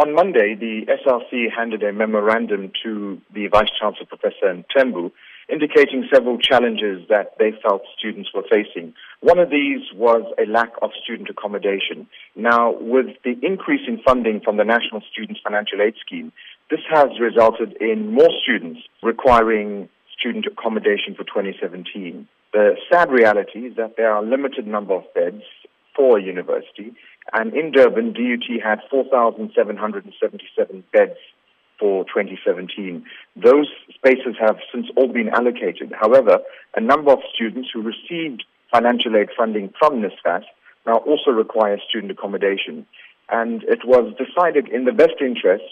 On Monday, the SRC handed a memorandum to the Vice Chancellor, Professor Mthembu, indicating several challenges that they felt students were facing. One of these was a lack of student accommodation. Now, with the increase in funding from the National Student Financial Aid Scheme, this has resulted in more students requiring student accommodation for 2017. The sad reality is that there are a limited number of beds for a university, and in Durban, DUT had 4,777 beds for 2017. Those spaces have since all been allocated. However, a number of students who received financial aid funding from NSFAS now also require student accommodation. And it was decided in the best interests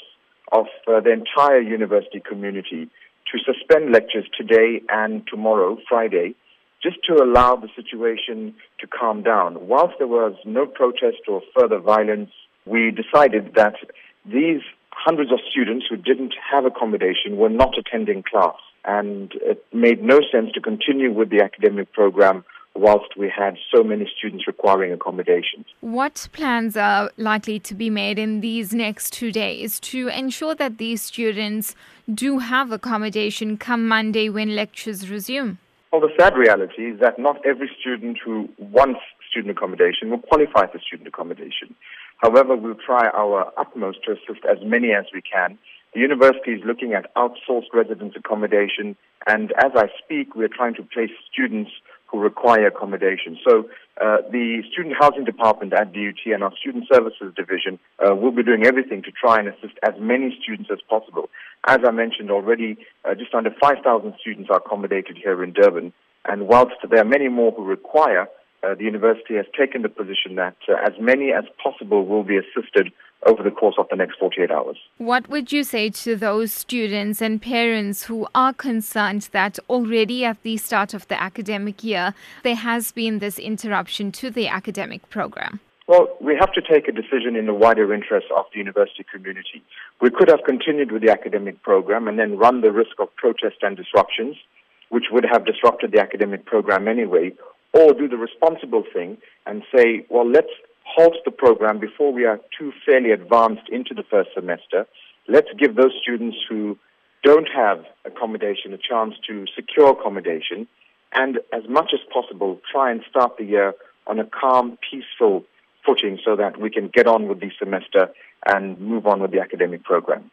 of uh, the entire university community to suspend lectures today and tomorrow, Friday, just to allow the situation to calm down. Whilst there was no protest or further violence, we decided that these hundreds of students who didn't have accommodation were not attending class. And it made no sense to continue with the academic program whilst we had so many students requiring accommodation. What plans are likely to be made in these next two days to ensure that these students do have accommodation come Monday when lectures resume? Well, the sad reality is that not every student who wants student accommodation will qualify for student accommodation. However, we'll try our utmost to assist as many as we can. The university is looking at outsourced residence accommodation, and as I speak, we're trying to place students who require accommodation. So uh, the Student Housing Department at DUT and our Student Services Division uh, will be doing everything to try and assist as many students as possible. As I mentioned already, uh, just under 5,000 students are accommodated here in Durban, and whilst there are many more who require, uh, the university has taken the position that uh, as many as possible will be assisted over the course of the next 48 hours. What would you say to those students and parents who are concerned that already at the start of the academic year there has been this interruption to the academic program? Well, we have to take a decision in the wider interest of the university community. We could have continued with the academic program and then run the risk of protest and disruptions, which would have disrupted the academic program anyway, or do the responsible thing and say, well, let's halt the program before we are too fairly advanced into the first semester. Let's give those students who don't have accommodation a chance to secure accommodation and as much as possible try and start the year on a calm, peaceful footing so that we can get on with the semester and move on with the academic program.